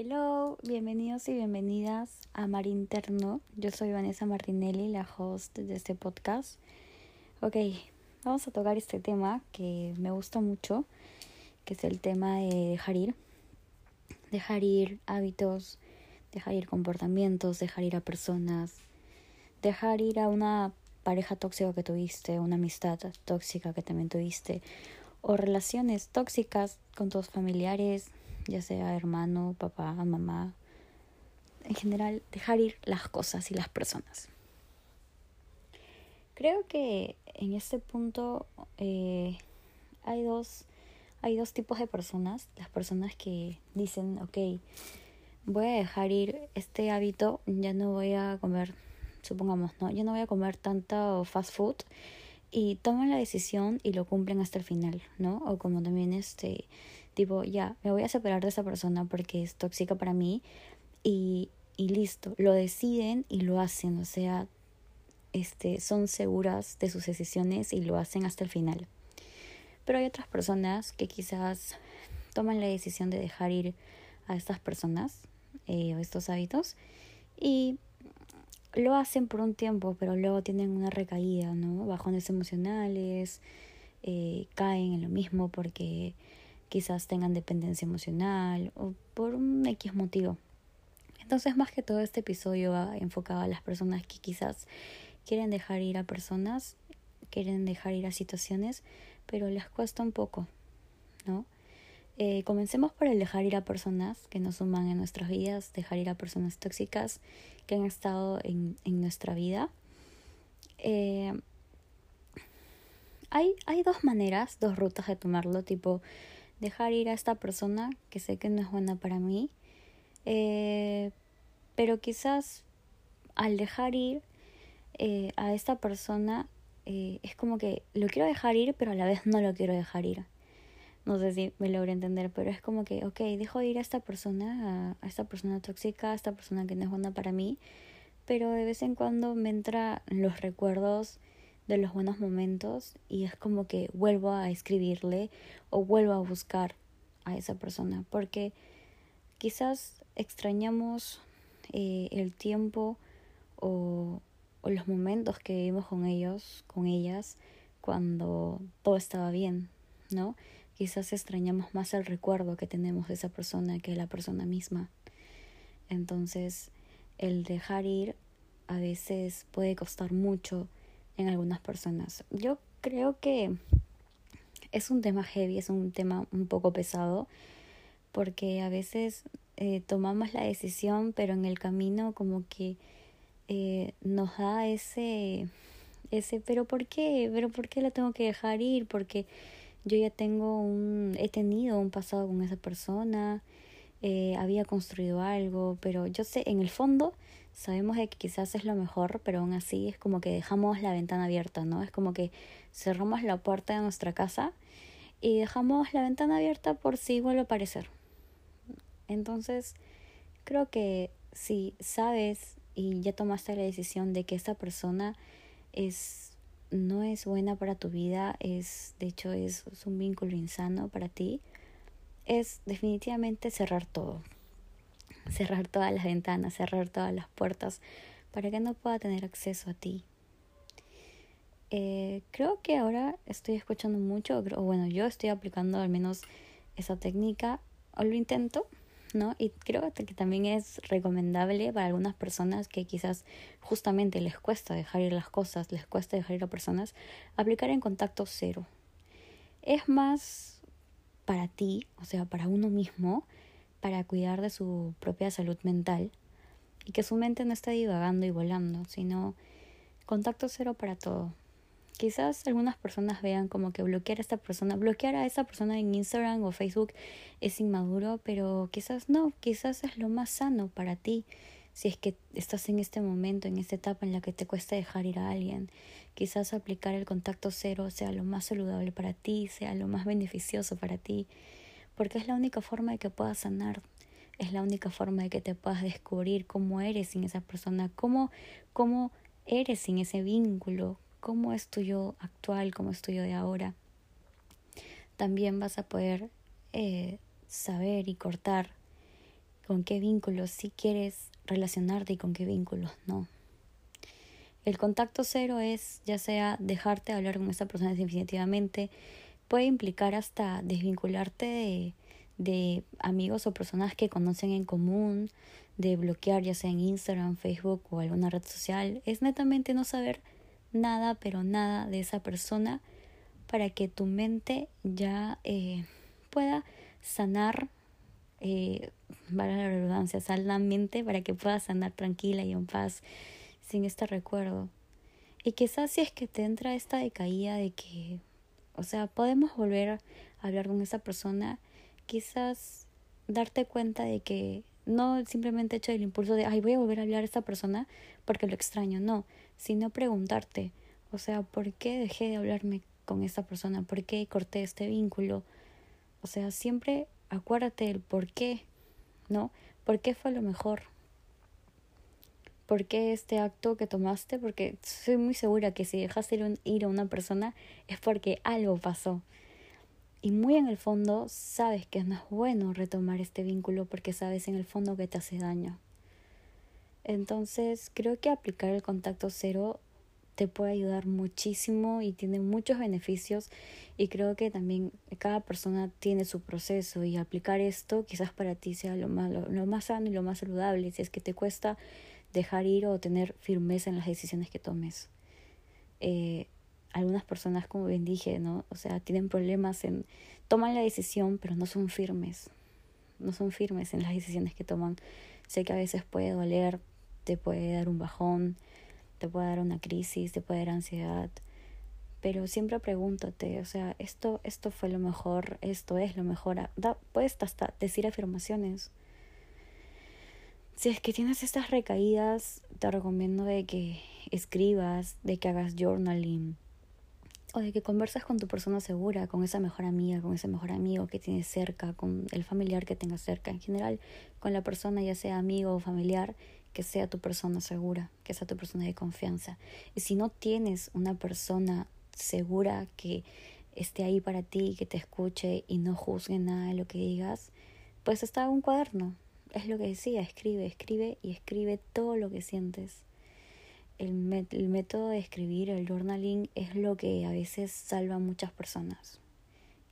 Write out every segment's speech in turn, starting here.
Hello, bienvenidos y bienvenidas a Mar Interno. Yo soy Vanessa Martinelli, la host de este podcast. Ok, vamos a tocar este tema que me gusta mucho, que es el tema de dejar ir. Dejar ir hábitos, dejar ir comportamientos, dejar ir a personas, dejar ir a una pareja tóxica que tuviste, una amistad tóxica que también tuviste, o relaciones tóxicas con tus familiares, ya sea hermano, papá, mamá, en general, dejar ir las cosas y las personas. Creo que en este punto eh, hay, dos, hay dos tipos de personas. Las personas que dicen, ok, voy a dejar ir este hábito, ya no voy a comer, supongamos, ¿no? Ya no voy a comer tanto fast food y toman la decisión y lo cumplen hasta el final, ¿no? O como también este tipo, ya, me voy a separar de esa persona porque es tóxica para mí y, y listo, lo deciden y lo hacen, o sea, este, son seguras de sus decisiones y lo hacen hasta el final. Pero hay otras personas que quizás toman la decisión de dejar ir a estas personas eh, o estos hábitos y lo hacen por un tiempo, pero luego tienen una recaída, ¿no? Bajones emocionales, eh, caen en lo mismo porque quizás tengan dependencia emocional o por un X motivo. Entonces, más que todo este episodio va enfocado a las personas que quizás quieren dejar ir a personas, quieren dejar ir a situaciones, pero les cuesta un poco, ¿no? Eh, comencemos por el dejar ir a personas que nos suman en nuestras vidas, dejar ir a personas tóxicas que han estado en, en nuestra vida. Eh, hay, hay dos maneras, dos rutas de tomarlo, tipo dejar ir a esta persona que sé que no es buena para mí, eh, pero quizás al dejar ir eh, a esta persona eh, es como que lo quiero dejar ir, pero a la vez no lo quiero dejar ir. No sé si me logro entender, pero es como que, ok, dejo de ir a esta persona, a, a esta persona tóxica, a esta persona que no es buena para mí, pero de vez en cuando me entra los recuerdos de los buenos momentos y es como que vuelvo a escribirle o vuelvo a buscar a esa persona porque quizás extrañamos eh, el tiempo o, o los momentos que vivimos con ellos, con ellas, cuando todo estaba bien, ¿no? Quizás extrañamos más el recuerdo que tenemos de esa persona que la persona misma. Entonces, el dejar ir a veces puede costar mucho en algunas personas. Yo creo que es un tema heavy, es un tema un poco pesado, porque a veces eh, tomamos la decisión, pero en el camino como que eh, nos da ese, ese, pero ¿por qué? ¿Pero por qué la tengo que dejar ir? Porque yo ya tengo un, he tenido un pasado con esa persona, eh, había construido algo, pero yo sé, en el fondo sabemos que quizás es lo mejor, pero aún así es como que dejamos la ventana abierta, ¿no? Es como que cerramos la puerta de nuestra casa y dejamos la ventana abierta por si vuelve a aparecer. Entonces, creo que si sabes y ya tomaste la decisión de que esta persona es no es buena para tu vida, es de hecho es un vínculo insano para ti, es definitivamente cerrar todo cerrar todas las ventanas, cerrar todas las puertas para que no pueda tener acceso a ti. Eh, creo que ahora estoy escuchando mucho, o bueno, yo estoy aplicando al menos esa técnica, o lo intento, ¿no? Y creo que también es recomendable para algunas personas que quizás justamente les cuesta dejar ir las cosas, les cuesta dejar ir a personas, aplicar en contacto cero. Es más para ti, o sea, para uno mismo, para cuidar de su propia salud mental y que su mente no esté divagando y volando, sino contacto cero para todo. Quizás algunas personas vean como que bloquear a esta persona, bloquear a esa persona en Instagram o Facebook es inmaduro, pero quizás no, quizás es lo más sano para ti si es que estás en este momento, en esta etapa en la que te cuesta dejar ir a alguien. Quizás aplicar el contacto cero sea lo más saludable para ti, sea lo más beneficioso para ti porque es la única forma de que puedas sanar, es la única forma de que te puedas descubrir cómo eres sin esa persona, cómo, cómo eres sin ese vínculo, cómo es tu yo actual, cómo es tu yo de ahora. También vas a poder eh, saber y cortar con qué vínculos sí quieres relacionarte y con qué vínculos no. El contacto cero es ya sea dejarte hablar con esa persona definitivamente, puede implicar hasta desvincularte de, de amigos o personas que conocen en común, de bloquear ya sea en Instagram, Facebook o alguna red social. Es netamente no saber nada, pero nada de esa persona para que tu mente ya eh, pueda sanar, eh, para la redundancia, sal la mente para que pueda sanar tranquila y en paz sin este recuerdo. Y quizás si es que te entra esta decaída de que, o sea, podemos volver a hablar con esa persona, quizás darte cuenta de que no simplemente hecho el impulso de, ay, voy a volver a hablar a esta persona porque lo extraño, no, sino preguntarte, o sea, ¿por qué dejé de hablarme con esta persona? ¿Por qué corté este vínculo? O sea, siempre acuérdate el por qué, ¿no? ¿Por qué fue lo mejor? ¿Por qué este acto que tomaste? Porque soy muy segura que si dejaste ir a una persona es porque algo pasó. Y muy en el fondo sabes que no es bueno retomar este vínculo porque sabes en el fondo que te hace daño. Entonces creo que aplicar el contacto cero te puede ayudar muchísimo y tiene muchos beneficios y creo que también cada persona tiene su proceso y aplicar esto quizás para ti sea lo más, lo más sano y lo más saludable si es que te cuesta dejar ir o tener firmeza en las decisiones que tomes. Eh, algunas personas, como bien dije, ¿no? O sea, tienen problemas en... Toman la decisión, pero no son firmes. No son firmes en las decisiones que toman. Sé que a veces puede doler, te puede dar un bajón, te puede dar una crisis, te puede dar ansiedad. Pero siempre pregúntate, o sea, esto, esto fue lo mejor, esto es lo mejor. Da, puedes hasta decir afirmaciones. Si es que tienes estas recaídas, te recomiendo de que escribas, de que hagas journaling o de que conversas con tu persona segura, con esa mejor amiga, con ese mejor amigo que tienes cerca, con el familiar que tengas cerca, en general con la persona ya sea amigo o familiar, que sea tu persona segura, que sea tu persona de confianza. Y si no tienes una persona segura que esté ahí para ti, que te escuche y no juzgue nada de lo que digas, pues está un cuaderno, es lo que decía, escribe, escribe y escribe todo lo que sientes. El, el, método de escribir, el journaling, es lo que a veces salva a muchas personas.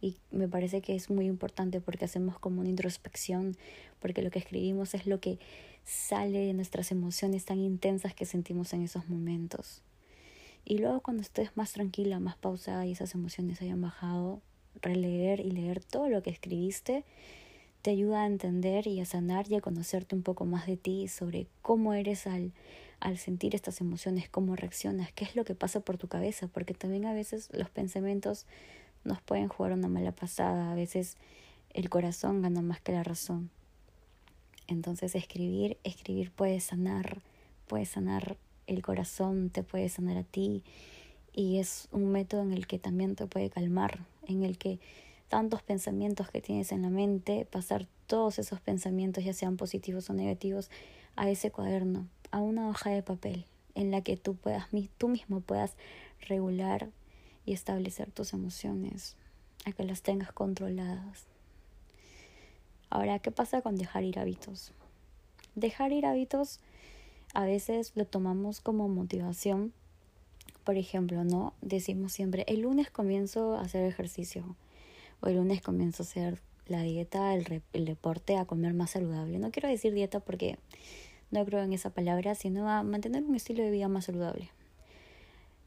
Y me parece que es muy importante porque hacemos como una introspección, porque lo que escribimos es lo que sale de nuestras emociones tan intensas que sentimos en esos momentos. Y luego cuando estés más tranquila, más pausada y esas emociones hayan bajado, releer y leer todo lo que escribiste te ayuda a entender y a sanar y a conocerte un poco más de ti sobre cómo eres al, al sentir estas emociones, cómo reaccionas, qué es lo que pasa por tu cabeza, porque también a veces los pensamientos nos pueden jugar una mala pasada, a veces el corazón gana más que la razón. Entonces escribir, escribir puede sanar, puede sanar el corazón, te puede sanar a ti y es un método en el que también te puede calmar, en el que tantos pensamientos que tienes en la mente, pasar todos esos pensamientos, ya sean positivos o negativos, a ese cuaderno, a una hoja de papel, en la que tú puedas, tú mismo puedas regular y establecer tus emociones, a que las tengas controladas. Ahora, ¿qué pasa con dejar ir hábitos? Dejar ir hábitos a veces lo tomamos como motivación. Por ejemplo, ¿no? Decimos siempre, el lunes comienzo a hacer ejercicio el lunes comienzo a hacer la dieta, el, el deporte, a comer más saludable. No quiero decir dieta porque no creo en esa palabra, sino a mantener un estilo de vida más saludable.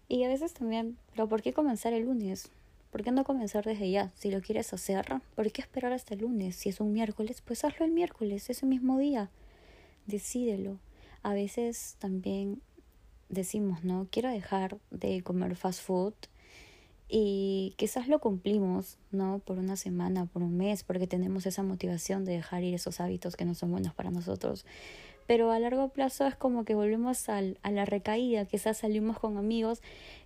Y a veces también, pero ¿por qué comenzar el lunes? ¿Por qué no comenzar desde ya? Si lo quieres hacer, ¿por qué esperar hasta el lunes? Si es un miércoles, pues hazlo el miércoles, ese mismo día. Decídelo. A veces también decimos, ¿no? Quiero dejar de comer fast food y quizás lo cumplimos, ¿no? Por una semana, por un mes, porque tenemos esa motivación de dejar ir esos hábitos que no son buenos para nosotros. Pero a largo plazo es como que volvemos al, a la recaída, quizás salimos con amigos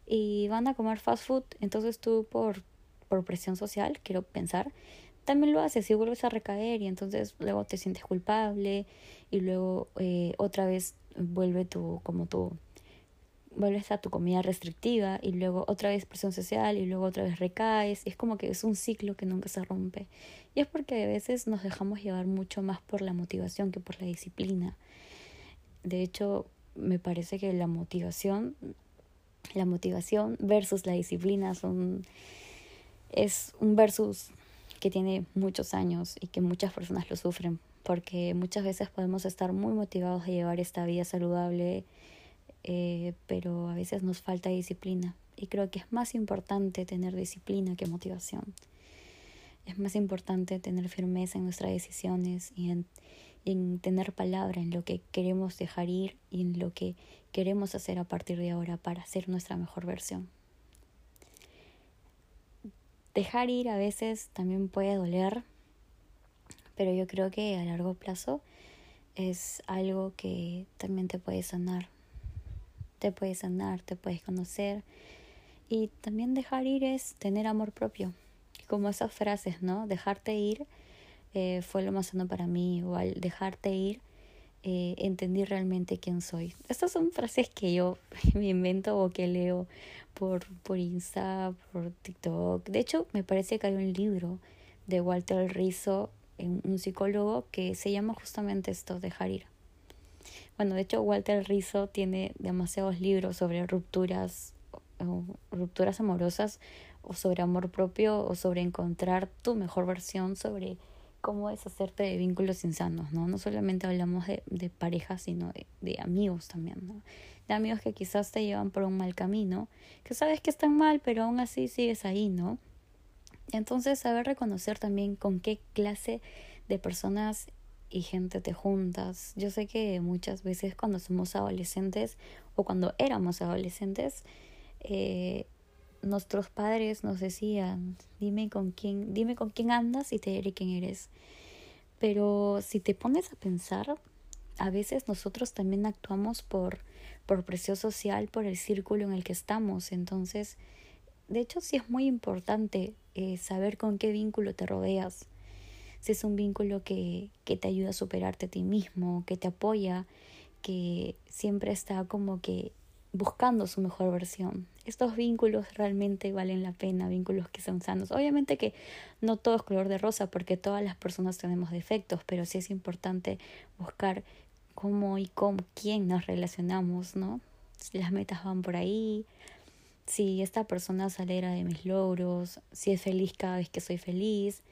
y van a comer fast food, entonces tú por, por presión social, quiero pensar, también lo haces y vuelves a recaer y entonces luego te sientes culpable y luego eh, otra vez vuelve tu, como tu vuelves a tu comida restrictiva y luego otra vez presión social y luego otra vez recaes. Y es como que es un ciclo que nunca se rompe. Y es porque a veces nos dejamos llevar mucho más por la motivación que por la disciplina. De hecho, me parece que la motivación, la motivación versus la disciplina son es un versus que tiene muchos años y que muchas personas lo sufren porque muchas veces podemos estar muy motivados a llevar esta vida saludable eh, pero a veces nos falta disciplina. Y creo que es más importante tener disciplina que motivación. Es más importante tener firmeza en nuestras decisiones y en, en tener palabra en lo que queremos dejar ir y en lo que queremos hacer a partir de ahora para ser nuestra mejor versión. Dejar ir a veces también puede doler, pero yo creo que a largo plazo es algo que también te puede sanar te puedes sanar, te puedes conocer. Y también dejar ir es tener amor propio. Como esas frases, ¿no? Dejarte ir eh, fue lo más sano para mí. O al dejarte ir, eh, entendí realmente quién soy. Estas son frases que yo me invento o que leo por, por Insta, por TikTok. De hecho, me parece que hay un libro de Walter Rizzo, un psicólogo, que se llama justamente esto, dejar ir. Bueno, de hecho Walter Rizzo tiene demasiados libros sobre rupturas, o rupturas amorosas, o sobre amor propio, o sobre encontrar tu mejor versión, sobre cómo deshacerte de vínculos insanos, ¿no? No solamente hablamos de, de parejas, sino de, de amigos también, ¿no? De amigos que quizás te llevan por un mal camino, que sabes que están mal, pero aún así sigues ahí, ¿no? Entonces, saber reconocer también con qué clase de personas y gente te juntas. Yo sé que muchas veces cuando somos adolescentes o cuando éramos adolescentes, eh, nuestros padres nos decían, dime con quién, dime con quién andas y te diré quién eres. Pero si te pones a pensar, a veces nosotros también actuamos por, por presión social, por el círculo en el que estamos. Entonces, de hecho sí es muy importante eh, saber con qué vínculo te rodeas si es un vínculo que, que te ayuda a superarte a ti mismo, que te apoya, que siempre está como que buscando su mejor versión. Estos vínculos realmente valen la pena, vínculos que son sanos. Obviamente que no todo es color de rosa porque todas las personas tenemos defectos, pero sí es importante buscar cómo y con quién nos relacionamos, ¿no? Si las metas van por ahí, si esta persona se alegra de mis logros, si es feliz cada vez que soy feliz,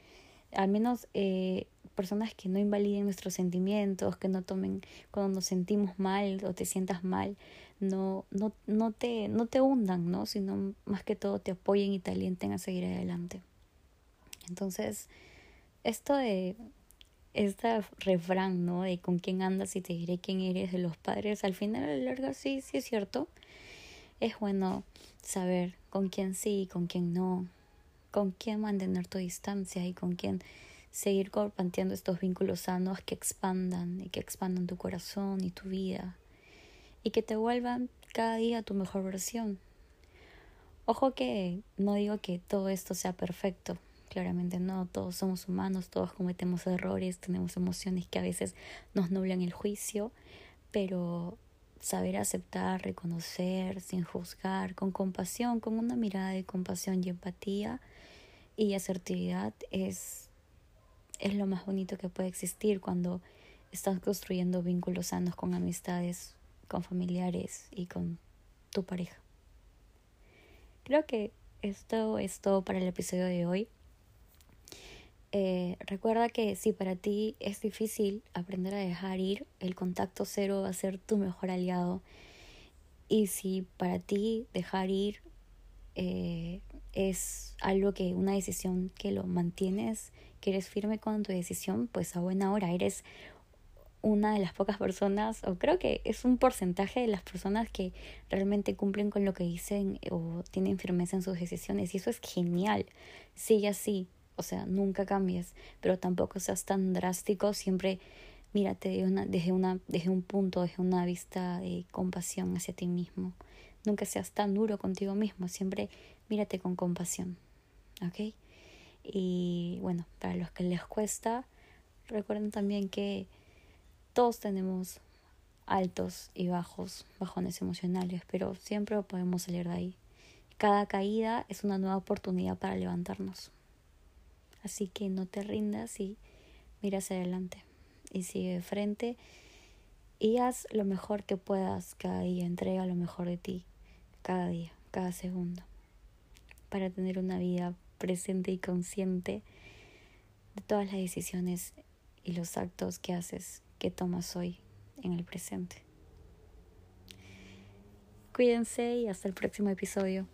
al menos eh, personas que no invaliden nuestros sentimientos, que no tomen cuando nos sentimos mal o te sientas mal, no, no, no, te, no te hundan, ¿no? sino más que todo te apoyen y te alienten a seguir adelante. Entonces, esto de este refrán, ¿no? De con quién andas y te diré quién eres de los padres, al final a la larga sí, sí es cierto. Es bueno saber con quién sí y con quién no, con quién mantener tu distancia y con quién seguir compartiendo estos vínculos sanos que expandan y que expandan tu corazón y tu vida y que te vuelvan cada día tu mejor versión. Ojo que no digo que todo esto sea perfecto, claramente no, todos somos humanos, todos cometemos errores, tenemos emociones que a veces nos nublan el juicio, pero saber aceptar, reconocer, sin juzgar, con compasión, con una mirada de compasión y empatía, y asertividad es, es lo más bonito que puede existir cuando estás construyendo vínculos sanos con amistades, con familiares y con tu pareja. Creo que esto es todo para el episodio de hoy. Eh, recuerda que si para ti es difícil aprender a dejar ir, el contacto cero va a ser tu mejor aliado. Y si para ti dejar ir eh, es algo que una decisión que lo mantienes, que eres firme con tu decisión, pues a buena hora eres una de las pocas personas, o creo que es un porcentaje de las personas que realmente cumplen con lo que dicen o tienen firmeza en sus decisiones. Y eso es genial. Sigue así, o sea, nunca cambies, pero tampoco seas tan drástico, siempre mírate de una, desde, una, desde un punto, desde una vista de compasión hacia ti mismo. Nunca seas tan duro contigo mismo, siempre mírate con compasión, ¿ok? Y bueno, para los que les cuesta, recuerden también que todos tenemos altos y bajos, bajones emocionales, pero siempre podemos salir de ahí. Cada caída es una nueva oportunidad para levantarnos. Así que no te rindas y mira hacia adelante y sigue de frente y haz lo mejor que puedas cada día, entrega lo mejor de ti cada día, cada segundo, para tener una vida presente y consciente de todas las decisiones y los actos que haces, que tomas hoy en el presente. Cuídense y hasta el próximo episodio.